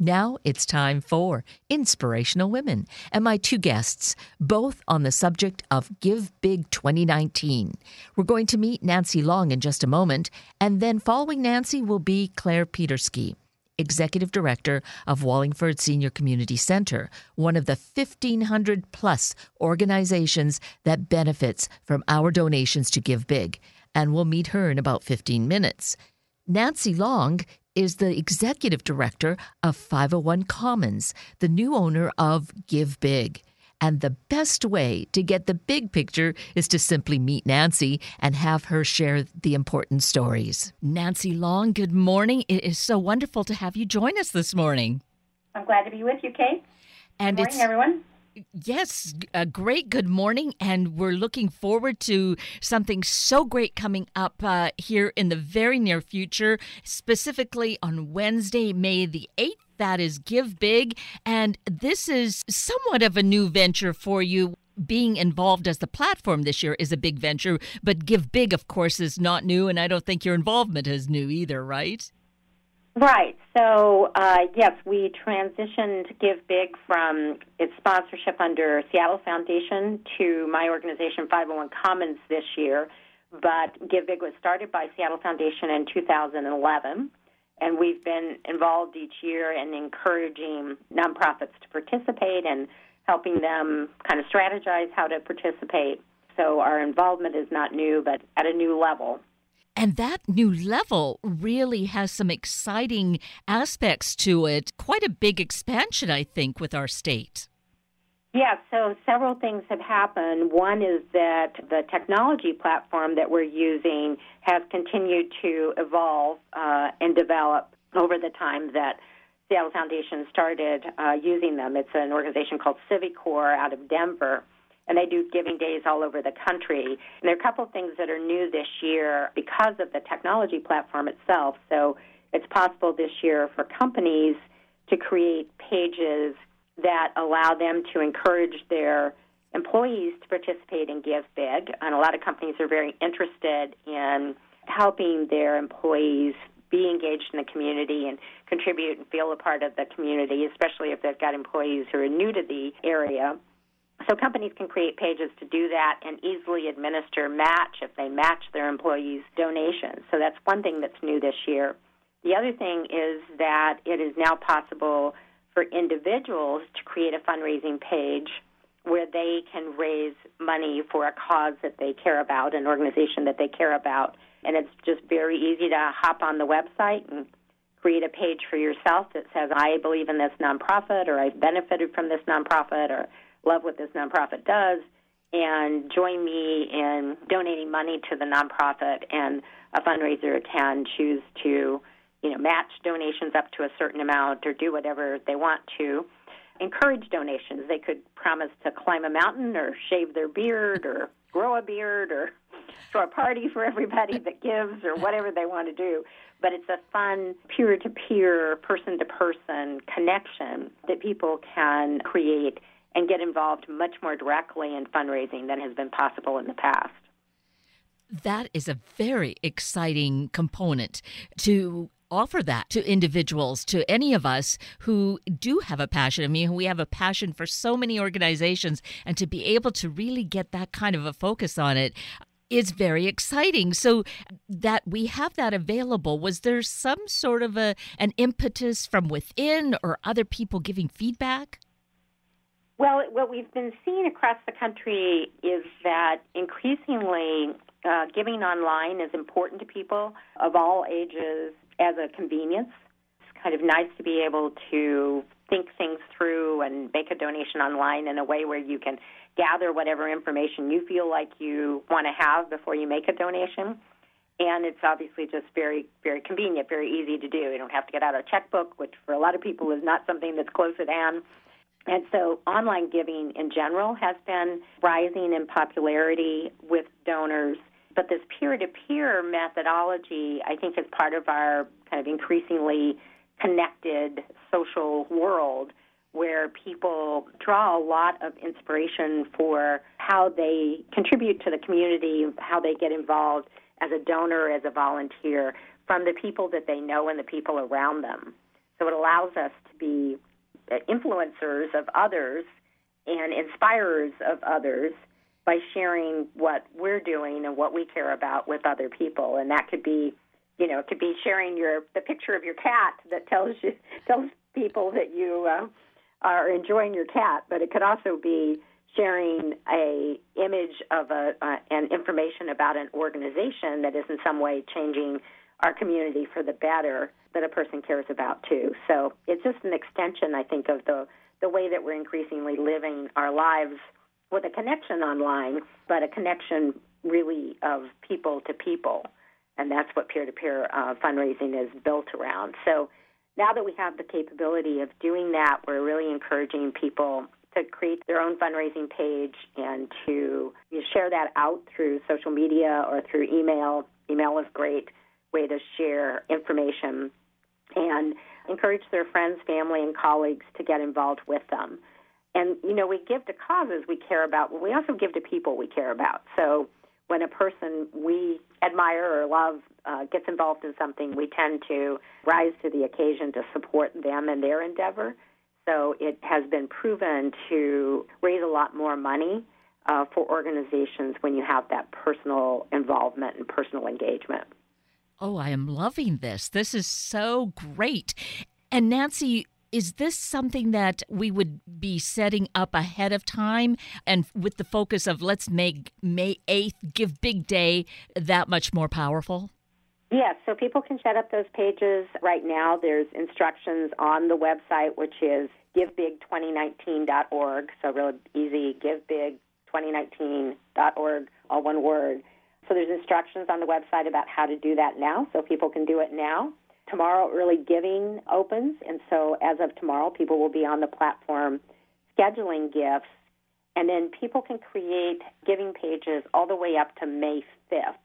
Now it's time for Inspirational Women and my two guests, both on the subject of Give Big 2019. We're going to meet Nancy Long in just a moment, and then following Nancy will be Clare Petersky. Executive Director of Wallingford Senior Community Center, one of the 1,500 plus organizations that benefits from our donations to Give Big. And we'll meet her in about 15 minutes. Nancy Long is the executive director of 501 Commons, the new owner of Give Big. And the best way to get the big picture is to simply meet Nancy and have her share the important stories. Nancy Long, good morning. It is so wonderful to have you join us this morning. I'm glad to be with you, Kate. And good morning, everyone. Yes, a great good morning, and we're looking forward to something so great coming up uh, here in the very near future, specifically on Wednesday, May the 8th. That is Give Big, and this is somewhat of a new venture for you being involved as the platform this year is a big venture, but Give Big, of course, is not new, and I don't think your involvement is new either, right? Right. So, uh, yes, we transitioned Give Big from its sponsorship under Seattle Foundation to my organization, 501 Commons, this year. But Give Big was started by Seattle Foundation in 2011, and we've been involved each year in encouraging nonprofits to participate and helping them kind of strategize how to participate. So, our involvement is not new, but at a new level. And that new level really has some exciting aspects to it. Quite a big expansion, I think, with our state. Yeah, so several things have happened. One is that the technology platform that we're using has continued to evolve uh, and develop over the time that Seattle Foundation started uh, using them. It's an organization called Civicor out of Denver and they do giving days all over the country. And there are a couple of things that are new this year because of the technology platform itself. So it's possible this year for companies to create pages that allow them to encourage their employees to participate in give big. And a lot of companies are very interested in helping their employees be engaged in the community and contribute and feel a part of the community, especially if they've got employees who are new to the area. So companies can create pages to do that and easily administer match if they match their employees' donations. So that's one thing that's new this year. The other thing is that it is now possible for individuals to create a fundraising page where they can raise money for a cause that they care about, an organization that they care about. And it's just very easy to hop on the website and create a page for yourself that says, I believe in this nonprofit, or I've benefited from this nonprofit, or love what this nonprofit does and join me in donating money to the nonprofit and a fundraiser can choose to you know match donations up to a certain amount or do whatever they want to. Encourage donations. They could promise to climb a mountain or shave their beard or grow a beard or throw a party for everybody that gives or whatever they want to do. But it's a fun peer to peer person to person connection that people can create and get involved much more directly in fundraising than has been possible in the past. That is a very exciting component to offer that to individuals, to any of us who do have a passion. I mean, we have a passion for so many organizations, and to be able to really get that kind of a focus on it is very exciting. So that we have that available. Was there some sort of a an impetus from within or other people giving feedback? Well, what we've been seeing across the country is that increasingly uh, giving online is important to people of all ages as a convenience. It's kind of nice to be able to think things through and make a donation online in a way where you can gather whatever information you feel like you want to have before you make a donation. And it's obviously just very, very convenient, very easy to do. You don't have to get out a checkbook, which for a lot of people is not something that's close at hand. And so online giving in general has been rising in popularity with donors. But this peer to peer methodology, I think, is part of our kind of increasingly connected social world where people draw a lot of inspiration for how they contribute to the community, how they get involved as a donor, as a volunteer, from the people that they know and the people around them. So it allows us to be influencers of others and inspirers of others by sharing what we're doing and what we care about with other people. And that could be, you know, it could be sharing your the picture of your cat that tells you tells people that you uh, are enjoying your cat, but it could also be sharing a image of a uh, and information about an organization that is in some way changing our community for the better that a person cares about too. So it's just an extension, I think, of the the way that we're increasingly living our lives with a connection online, but a connection really of people to people, and that's what peer-to-peer uh, fundraising is built around. So now that we have the capability of doing that, we're really encouraging people to create their own fundraising page and to share that out through social media or through email. Email is great way to share information and encourage their friends, family, and colleagues to get involved with them. And, you know, we give to causes we care about, but we also give to people we care about. So when a person we admire or love uh, gets involved in something, we tend to rise to the occasion to support them and their endeavor. So it has been proven to raise a lot more money uh, for organizations when you have that personal involvement and personal engagement. Oh, I am loving this. This is so great. And Nancy, is this something that we would be setting up ahead of time and with the focus of let's make May 8th Give Big Day that much more powerful? Yes, so people can set up those pages right now. There's instructions on the website, which is givebig2019.org. So, really easy, givebig2019.org, all one word. So, there's instructions on the website about how to do that now, so people can do it now. Tomorrow, early giving opens, and so as of tomorrow, people will be on the platform scheduling gifts, and then people can create giving pages all the way up to May 5th.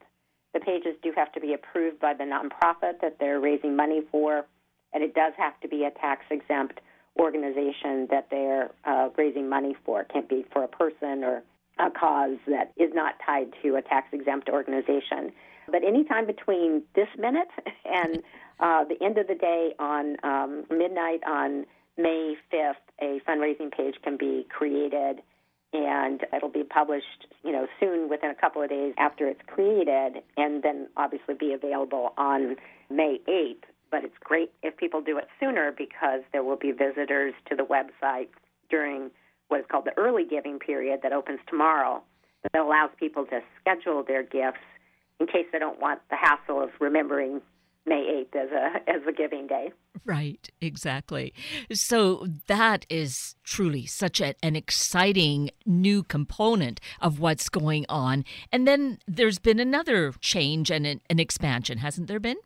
The pages do have to be approved by the nonprofit that they're raising money for, and it does have to be a tax exempt organization that they're uh, raising money for. It can't be for a person or a cause that is not tied to a tax exempt organization. But anytime between this minute and uh, the end of the day on um, midnight on May 5th, a fundraising page can be created and it'll be published, you know, soon within a couple of days after it's created, and then obviously be available on May 8th. But it's great if people do it sooner because there will be visitors to the website during what is called the early giving period that opens tomorrow. That allows people to schedule their gifts in case they don't want the hassle of remembering May 8th as a as a giving day. Right, exactly. So that is truly such a, an exciting new component of what's going on. And then there's been another change and an, an expansion, hasn't there been?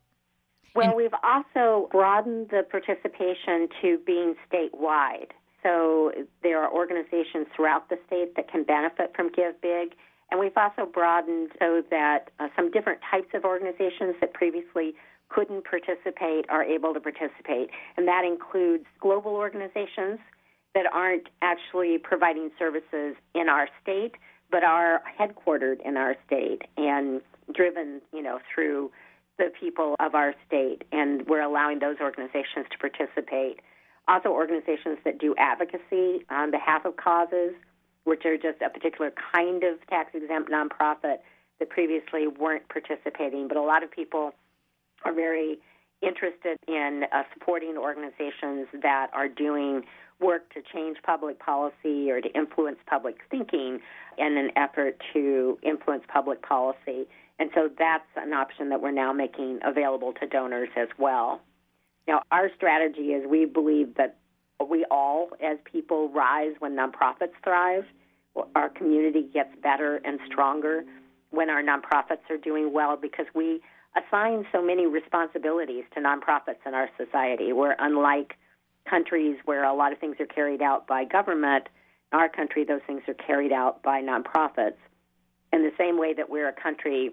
Well, and- we've also broadened the participation to being statewide. So there are organizations throughout the state that can benefit from Give Big. And we've also broadened so that uh, some different types of organizations that previously couldn't participate are able to participate. And that includes global organizations that aren't actually providing services in our state, but are headquartered in our state and driven, you know, through the people of our state. And we're allowing those organizations to participate. Also, organizations that do advocacy on behalf of causes, which are just a particular kind of tax exempt nonprofit that previously weren't participating. But a lot of people are very interested in uh, supporting organizations that are doing work to change public policy or to influence public thinking in an effort to influence public policy. And so that's an option that we're now making available to donors as well. Now, our strategy is we believe that we all, as people, rise when nonprofits thrive. Our community gets better and stronger when our nonprofits are doing well because we assign so many responsibilities to nonprofits in our society. We're unlike countries where a lot of things are carried out by government. In our country, those things are carried out by nonprofits. In the same way that we're a country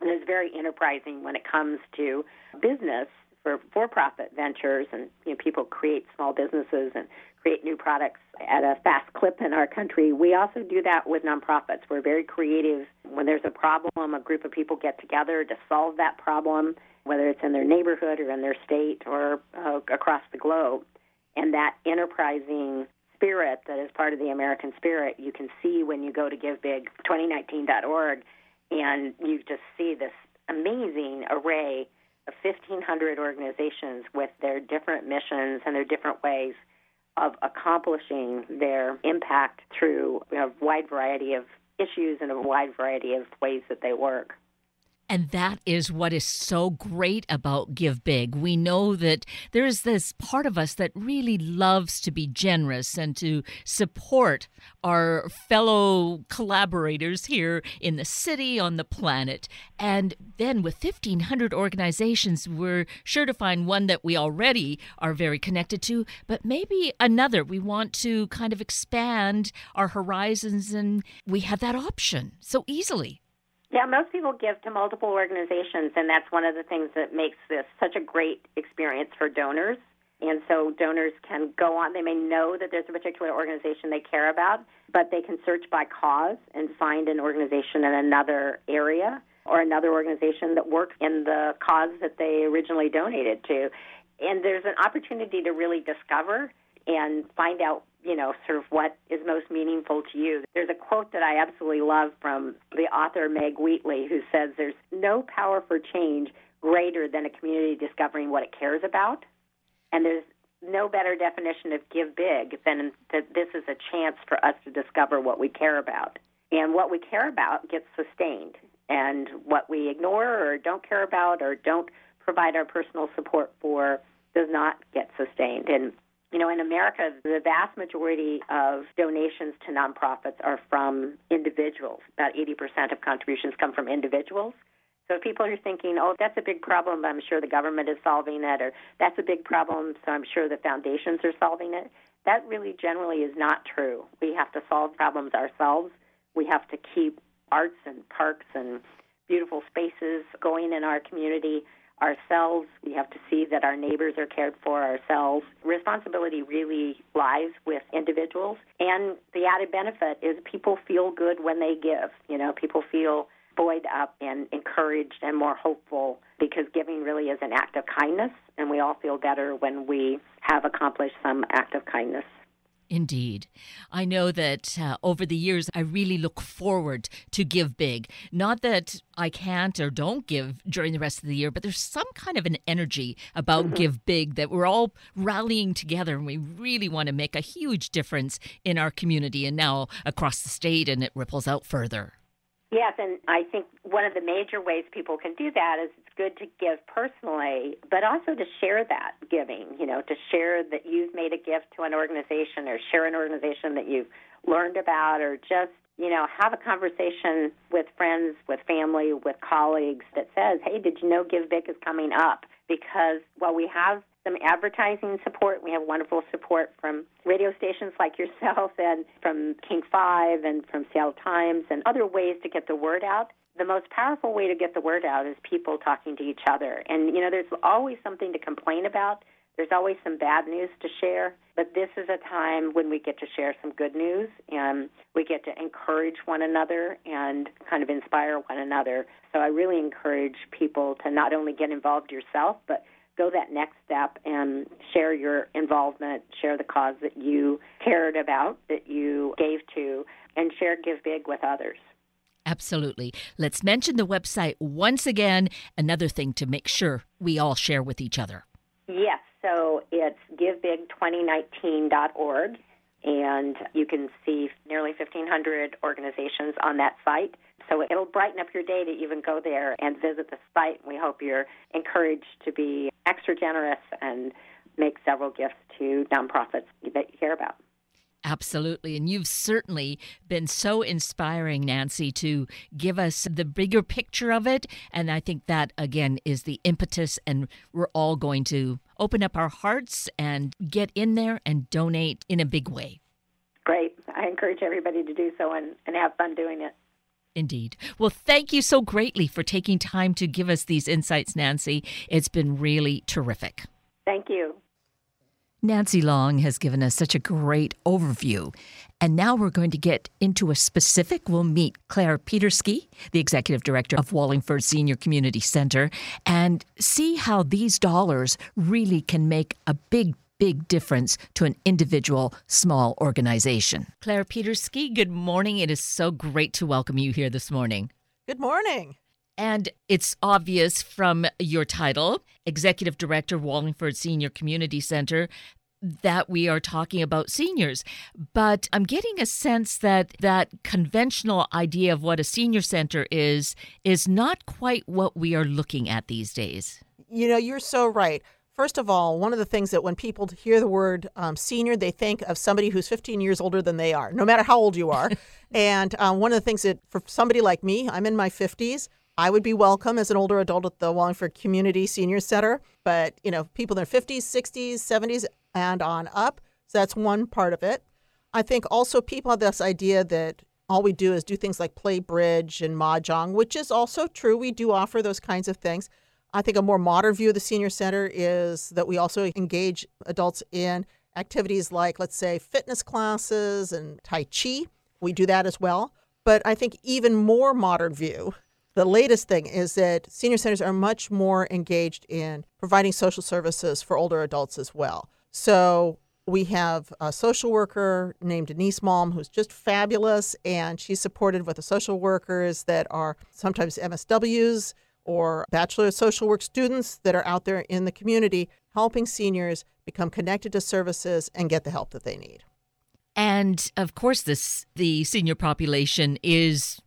that is very enterprising when it comes to business for for-profit ventures, and you know, people create small businesses and create new products at a fast clip in our country. We also do that with nonprofits. We're very creative. When there's a problem, a group of people get together to solve that problem, whether it's in their neighborhood or in their state or uh, across the globe. And that enterprising spirit that is part of the American spirit, you can see when you go to givebig2019.org and you just see this amazing array 1,500 organizations with their different missions and their different ways of accomplishing their impact through a wide variety of issues and a wide variety of ways that they work. And that is what is so great about Give Big. We know that there's this part of us that really loves to be generous and to support our fellow collaborators here in the city, on the planet. And then with 1,500 organizations, we're sure to find one that we already are very connected to, but maybe another. We want to kind of expand our horizons, and we have that option so easily. Yeah, most people give to multiple organizations, and that's one of the things that makes this such a great experience for donors. And so donors can go on, they may know that there's a particular organization they care about, but they can search by cause and find an organization in another area or another organization that works in the cause that they originally donated to. And there's an opportunity to really discover and find out you know, sort of what is most meaningful to you. There's a quote that I absolutely love from the author Meg Wheatley, who says, There's no power for change greater than a community discovering what it cares about. And there's no better definition of give big than that this is a chance for us to discover what we care about. And what we care about gets sustained. And what we ignore or don't care about or don't provide our personal support for does not get sustained. And you know, in America, the vast majority of donations to nonprofits are from individuals. About 80% of contributions come from individuals. So if people are thinking, oh, that's a big problem, I'm sure the government is solving it, or that's a big problem, so I'm sure the foundations are solving it, that really generally is not true. We have to solve problems ourselves. We have to keep arts and parks and beautiful spaces going in our community ourselves. We have to see that our neighbors are cared for ourselves. Responsibility really lies with individuals. And the added benefit is people feel good when they give. You know, people feel buoyed up and encouraged and more hopeful because giving really is an act of kindness. And we all feel better when we have accomplished some act of kindness. Indeed. I know that uh, over the years, I really look forward to Give Big. Not that I can't or don't give during the rest of the year, but there's some kind of an energy about mm-hmm. Give Big that we're all rallying together and we really want to make a huge difference in our community and now across the state and it ripples out further. Yes, and I think one of the major ways people can do that is it's good to give personally, but also to share that giving, you know, to share that you've made a gift to an organization or share an organization that you've learned about or just, you know, have a conversation with friends, with family, with colleagues that says, hey, did you know Give Big is coming up? Because while we have some advertising support. We have wonderful support from radio stations like yourself and from King 5 and from Seattle Times and other ways to get the word out. The most powerful way to get the word out is people talking to each other. And, you know, there's always something to complain about. There's always some bad news to share, but this is a time when we get to share some good news and we get to encourage one another and kind of inspire one another. So I really encourage people to not only get involved yourself, but go that next step and share your involvement, share the cause that you cared about, that you gave to, and share Give Big with others. Absolutely. Let's mention the website once again. Another thing to make sure we all share with each other. Yes, so it's givebig2019.org, and you can see nearly 1,500 organizations on that site. So it'll brighten up your day to even go there and visit the site. We hope you're encouraged to be extra generous and make several gifts to nonprofits that you care about. Absolutely. And you've certainly been so inspiring, Nancy, to give us the bigger picture of it. And I think that, again, is the impetus. And we're all going to open up our hearts and get in there and donate in a big way. Great. I encourage everybody to do so and, and have fun doing it. Indeed. Well, thank you so greatly for taking time to give us these insights, Nancy. It's been really terrific. Thank you. Nancy Long has given us such a great overview. And now we're going to get into a specific. We'll meet Clare Petersky, the executive director of Wallingford Senior Community Center, and see how these dollars really can make a big, big difference to an individual small organization. Clare Petersky, good morning. It is so great to welcome you here this morning. Good morning. And it's obvious from your title, Executive Director, Wallingford Senior Community Center, that we are talking about seniors. But I'm getting a sense that that conventional idea of what a senior center is is not quite what we are looking at these days. You know, you're so right. First of all, one of the things that when people hear the word um, senior, they think of somebody who's 15 years older than they are, no matter how old you are. and um, one of the things that for somebody like me, I'm in my 50s, I would be welcome as an older adult at the Wallingford Community Senior Center, but you know, people in their 50s, 60s, 70s, and on up. So that's one part of it. I think also people have this idea that all we do is do things like play bridge and mahjong, which is also true. We do offer those kinds of things. I think a more modern view of the senior center is that we also engage adults in activities like, let's say, fitness classes and Tai Chi. We do that as well. But I think even more modern view the latest thing is that senior centers are much more engaged in providing social services for older adults as well. So we have a social worker named Denise Malm who's just fabulous, and she's supported with the social workers that are sometimes MSWs or Bachelor of Social Work students that are out there in the community helping seniors become connected to services and get the help that they need. And of course, this the senior population is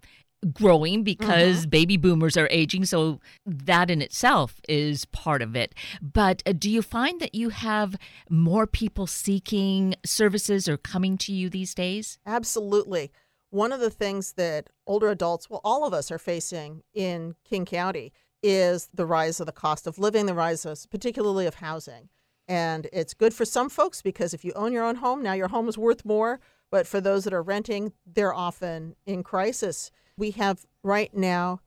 growing because mm-hmm. baby boomers are aging. So that in itself is part of it. But uh, do you find that you have more people seeking services or coming to you these days? Absolutely. One of the things that older adults, well, all of us are facing in King County is the rise of the cost of living, the rise of, particularly of housing. And it's good for some folks because if you own your own home, now your home is worth more. But for those that are renting, they're often in crisis. We have right now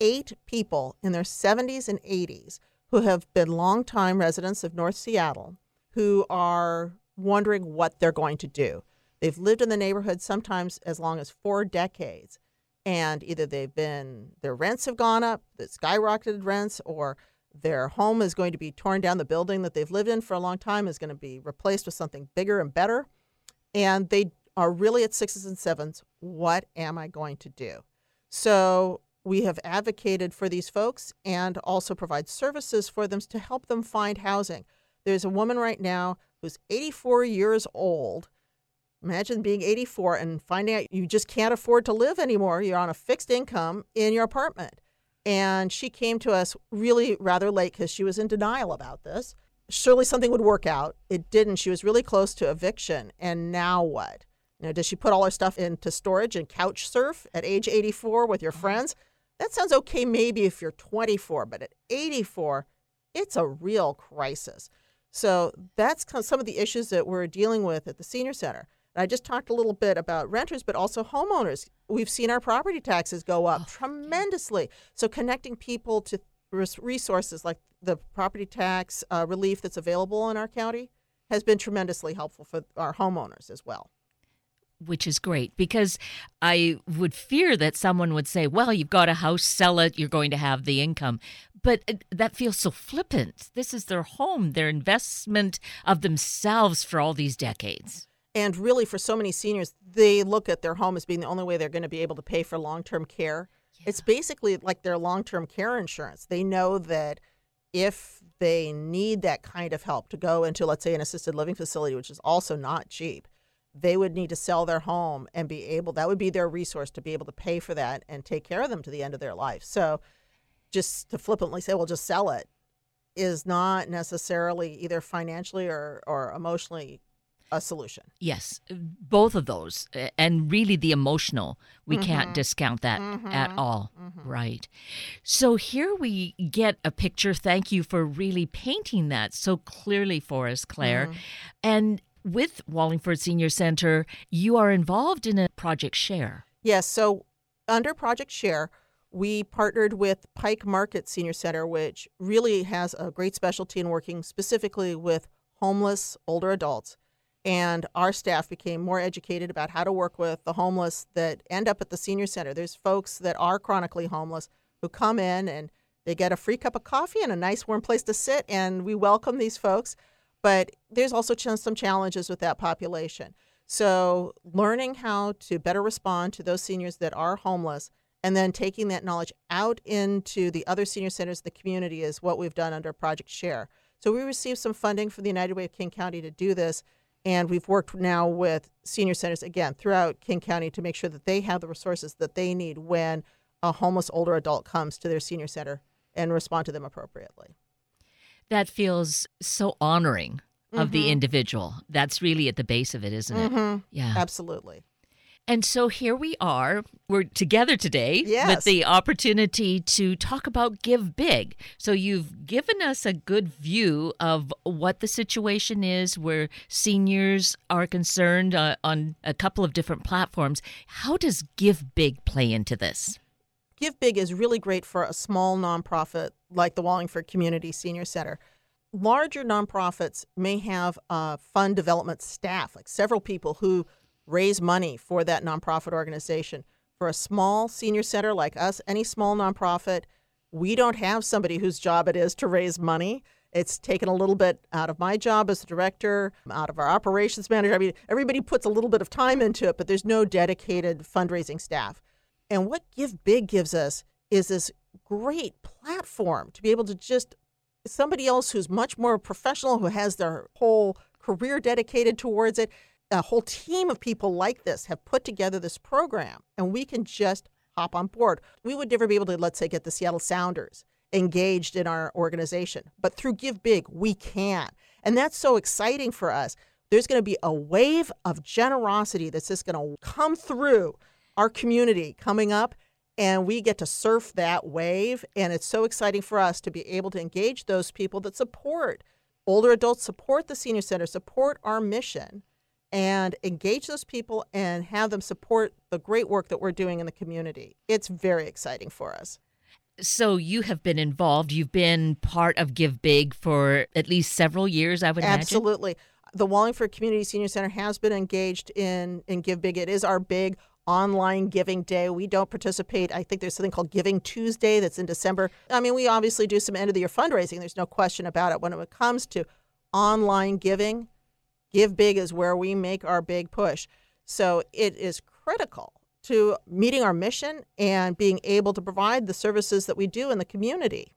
eight people in their 70s and 80s who have been longtime residents of North Seattle who are wondering what they're going to do. They've lived in the neighborhood sometimes as long as four decades, and either they've been, their rents have gone up, the skyrocketed rents, or their home is going to be torn down. The building that they've lived in for a long time is going to be replaced with something bigger and better. And they are really at sixes and sevens. What am I going to do? So we have advocated for these folks and also provide services for them to help them find housing. There's a woman right now who's 84 years old. Imagine being 84 and finding out you just can't afford to live anymore. You're on a fixed income in your apartment. And she came to us really rather late because she was in denial about this. Surely something would work out. It didn't. She was really close to eviction. And now what? You know, does she put all her stuff into storage and couch surf at age 84 with your uh-huh. friends? That sounds okay maybe if you're 24, but at 84, it's a real crisis. So that's some of the issues that we're dealing with at the senior center. And I just talked a little bit about renters, but also homeowners. We've seen our property taxes go up oh, tremendously. So connecting people to resources like the property tax uh, relief that's available in our county has been tremendously helpful for our homeowners as well which is great because I would fear that someone would say, well, you've got a house, sell it, you're going to have the income. But that feels so flippant. This is their home, their investment of themselves for all these decades. And really, for so many seniors, they look at their home as being the only way they're going to be able to pay for long term care. Yeah. It's basically like their long term care insurance. They know that if they need that kind of help to go into, let's say, an assisted living facility, which is also not cheap, they would need to sell their home and be able that would be their resource to be able to pay for that and take care of them to the end of their life so just to flippantly say well just sell it is not necessarily either financially or, or emotionally a solution yes both of those and really the emotional we mm-hmm. can't discount that mm-hmm. at all mm-hmm. right so here we get a picture thank you for really painting that so clearly for us clare mm-hmm. and with Wallingford Senior Center, you are involved in a Project Share. Yes. So, under Project Share, we partnered with Pike Market Senior Center, which really has a great specialty in working specifically with homeless older adults. And our staff became more educated about how to work with the homeless that end up at the senior center. There's folks that are chronically homeless who come in and they get a free cup of coffee and a nice warm place to sit, and we welcome these folks. But there's also some challenges with that population. So, learning how to better respond to those seniors that are homeless and then taking that knowledge out into the other senior centers in the community is what we've done under Project Share. So, we received some funding from the United Way of King County to do this. And we've worked now with senior centers again throughout King County to make sure that they have the resources that they need when a homeless older adult comes to their senior center and respond to them appropriately. That feels so honoring of mm-hmm. the individual. That's really at the base of it, isn't it? Mm-hmm. Yeah. Absolutely. And so here we are. We're together today yes. with the opportunity to talk about Give Big. So you've given us a good view of what the situation is where seniors are concerned uh, on a couple of different platforms. How does Give Big play into this? Give Big is really great for a small nonprofit like the Wallingford Community Senior Center. Larger nonprofits may have a fund development staff, like several people who raise money for that nonprofit organization. For a small senior center like us, any small nonprofit, we don't have somebody whose job it is to raise money. It's taken a little bit out of my job as a director, out of our operations manager. I mean, everybody puts a little bit of time into it, but there's no dedicated fundraising staff. And what Give Big gives us is this great platform to be able to just somebody else who's much more professional, who has their whole career dedicated towards it. A whole team of people like this have put together this program, and we can just hop on board. We would never be able to, let's say, get the Seattle Sounders engaged in our organization, but through Give Big, we can. And that's so exciting for us. There's going to be a wave of generosity that's just going to come through our community coming up and we get to surf that wave and it's so exciting for us to be able to engage those people that support older adults support the senior center support our mission and engage those people and have them support the great work that we're doing in the community it's very exciting for us so you have been involved you've been part of give big for at least several years i would absolutely imagine. the wallingford community senior center has been engaged in in give big it is our big online giving day. We don't participate. I think there's something called Giving Tuesday that's in December. I mean, we obviously do some end of the year fundraising. There's no question about it. When it comes to online giving, Give Big is where we make our big push. So it is critical to meeting our mission and being able to provide the services that we do in the community.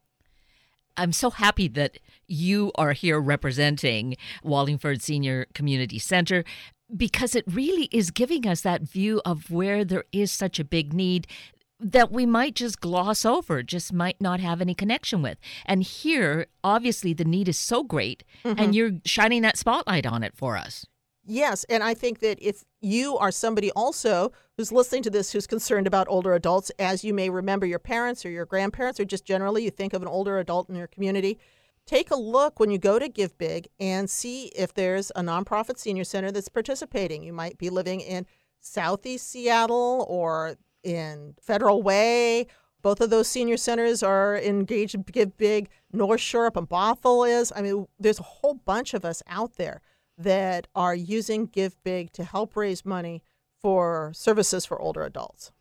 I'm so happy that you are here representing Wallingford Senior Community Center because it really is giving us that view of where there is such a big need that we might just gloss over, just might not have any connection with. And here, obviously, the need is so great, mm-hmm. and you're shining that spotlight on it for us. Yes, and I think that if you are somebody also who's listening to this who's concerned about older adults, as you may remember your parents or your grandparents, or just generally you think of an older adult in your community, take a look when you go to Give Big and see if there's a nonprofit senior center that's participating. You might be living in Southeast Seattle or in Federal Way. Both of those senior centers are engaged in Give Big. North Shore up in Bothell is. I mean, there's a whole bunch of us out there that are using Give Big to help raise money for services for older adults.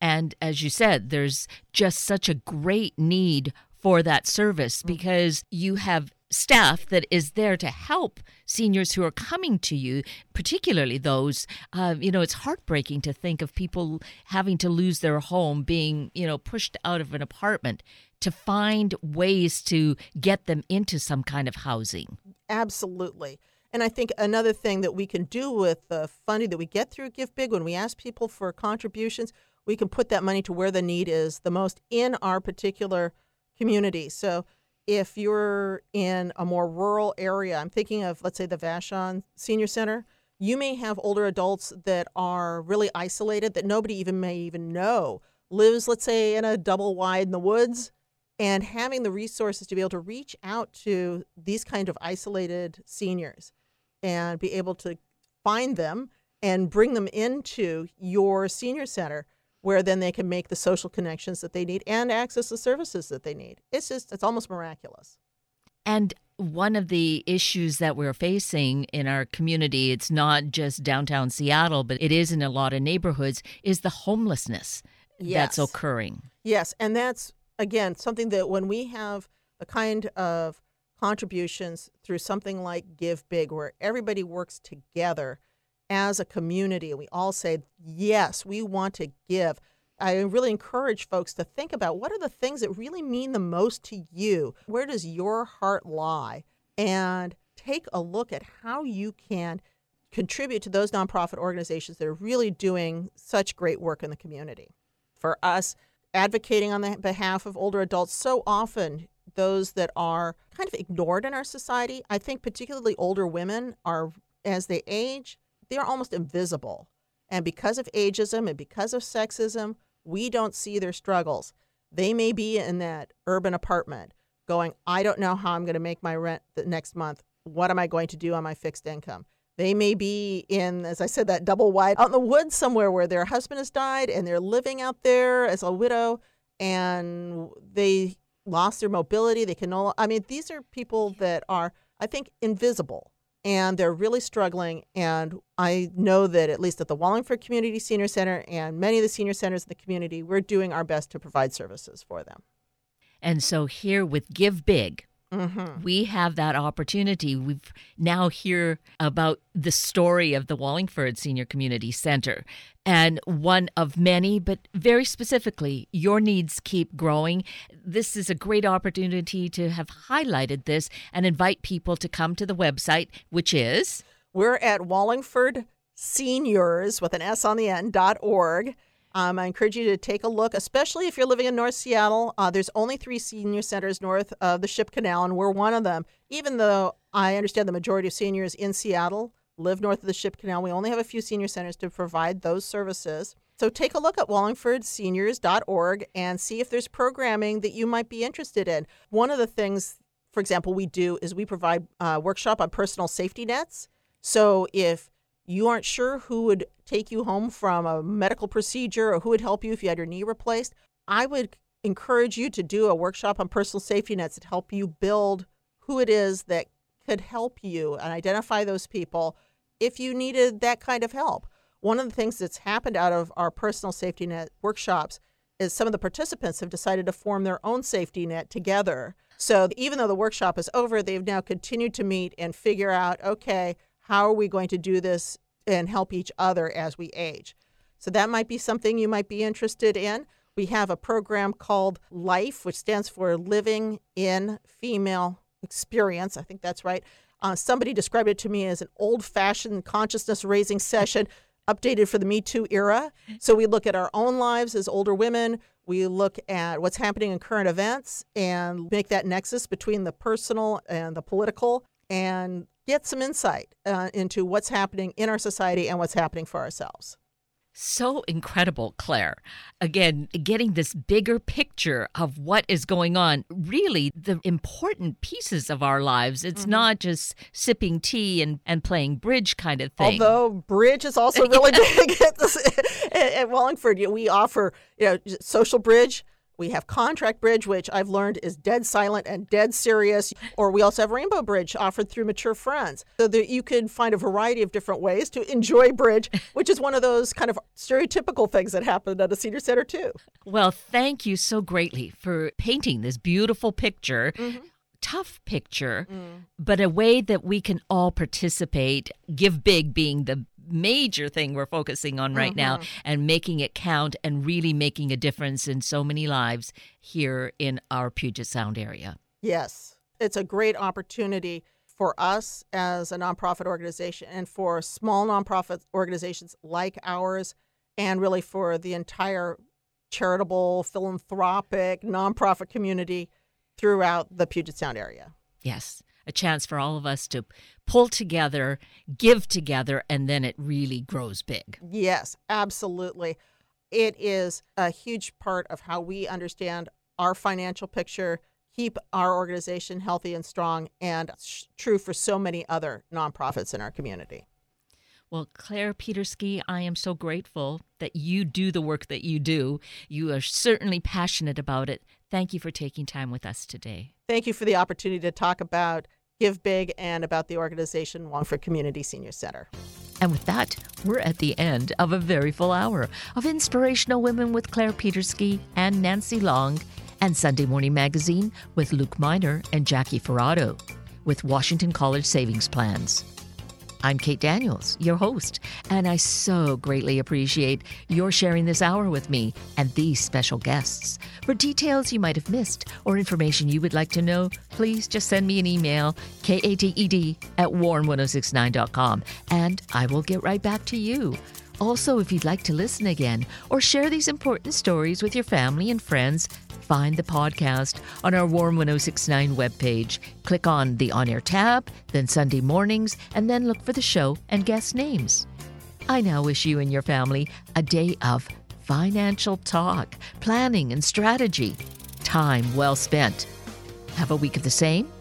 And as you said, there's just such a great need for that service mm. because you have staff that is there to help seniors who are coming to you, particularly those, uh, you know, it's heartbreaking to think of people having to lose their home, being, you know, pushed out of an apartment to find ways to get them into some kind of housing. Absolutely. And I think another thing that we can do with the funding that we get through Give Big, when we ask people for contributions, we can put that money to where the need is the most in our particular community. So if you're in a more rural area, I'm thinking of, let's say, the Vashon Senior Center, you may have older adults that are really isolated that nobody even may even know lives, let's say, in a double wide in the woods. And having the resources to be able to reach out to these kind of isolated seniors and be able to find them and bring them into your senior center where then they can make the social connections that they need and access the services that they need. It's just, it's almost miraculous. And one of the issues that we're facing in our community, it's not just downtown Seattle, but it is in a lot of neighborhoods, is the homelessness Yes. that's occurring. Yes, and that's again something that when we have the kind of contributions through something like Give Big, where everybody works together as a community, we all say, yes, we want to give. I really encourage folks to think about what are the things that really mean the most to you? Where does your heart lie? And take a look at how you can contribute to those nonprofit organizations that are really doing such great work in the community. For us, advocating on the behalf of older adults, so often those that are kind of ignored in our society, I think particularly older women are, as they age, they're almost invisible. And because of ageism and because of sexism, we don't see their struggles. They may be in that urban apartment going, I don't know how I'm going to make my rent the next month. What am I going to do on my fixed income? They may be in, as I said, that double wide out in the woods somewhere where their husband has died and they're living out there as a widow and they lost their mobility. They can no, I mean, these are people that are, I think, invisible and they're really struggling. And I know that at least at the Wallingford Community Senior Center and many of the senior centers in the community, we're doing our best to provide services for them. And so here with Give Big, Mm-hmm. we have that opportunity. We've now hear about the story of the Wallingford Senior Community Center and one of many, but very specifically, your needs keep growing. This is a great opportunity to have highlighted this and invite people to come to the website, which is We're at Wallingford Seniors with an S on the end dot org. Um, I encourage you to take a look, especially if you're living in North Seattle. Uh, there's only three senior centers north of the Ship Canal, and we're one of them. Even though I understand the majority of seniors in Seattle live north of the Ship Canal, we only have a few senior centers to provide those services. So take a look at wallingfordseniors.org and see if there's programming that you might be interested in. One of the things, for example, we do is we provide a workshop on personal safety nets. So if you aren't sure who would take you home from a medical procedure or who would help you if you had your knee replaced, I would encourage you to do a workshop on personal safety nets to help you build who it is that could help you and identify those people if you needed that kind of help. One of the things that's happened out of our personal safety net workshops is some of the participants have decided to form their own safety net together. So even though the workshop is over, they've now continued to meet and figure out okay, how are we going to do this and help each other as we age? So that might be something you might be interested in. We have a program called LIFE, which stands for Living in Female Experience. I think that's right. Uh, somebody described it to me as an old fashioned consciousness raising session updated for the Me Too era. So we look at our own lives as older women. We look at what's happening in current events and make that nexus between the personal and the political and get some insight uh, into what's happening in our society and what's happening for ourselves. So incredible, Clare. Again, getting this bigger picture of what is going on, really the important pieces of our lives. It's mm-hmm. not just sipping tea and, and playing bridge kind of thing. Although bridge is also really big at, this, at, at Wallingford. We offer you know, social bridge. We have Contract Bridge, which I've learned is dead silent and dead serious. Or we also have Rainbow Bridge offered through Mature Friends. So that you can find a variety of different ways to enjoy bridge, which is one of those kind of stereotypical things that happen at a senior center, too. Well, thank you so greatly for painting this beautiful picture. Mm-hmm tough picture, mm. but a way that we can all participate, give big being the major thing we're focusing on right mm-hmm. now, and making it count and really making a difference in so many lives here in our Puget Sound area. Yes, it's a great opportunity for us as a nonprofit organization and for small nonprofit organizations like ours, and really for the entire charitable, philanthropic, nonprofit community throughout the Puget Sound area. Yes, a chance for all of us to pull together, give together, and then it really grows big. Yes, absolutely. It is a huge part of how we understand our financial picture, keep our organization healthy and strong, and true for so many other nonprofits in our community. Well, Clare Petersky, I am so grateful that you do the work that you do. You are certainly passionate about it. Thank you for taking time with us today. Thank you for the opportunity to talk about Give Big and about the organization Wallingford Community Senior Center. And with that, we're at the end of a very full hour of Inspirational Women with Clare Petersky and Nancy Long, and Sunday Morning Magazine with Luke Miner and Jackie Ferrado with Washington College Savings Plans. I'm Kate Daniels, your host, and I so greatly appreciate your sharing this hour with me and these special guests. For details you might have missed or information you would like to know, please just send me an email, kated at warn1069.com, and I will get right back to you. Also, if you'd like to listen again or share these important stories with your family and friends, find the podcast on our Warm 1069 webpage. Click on the On Air tab, then Sunday mornings, and then look for the show and guest names. I now wish you and your family a day of financial talk, planning, and strategy. Time well spent. Have a week of the same,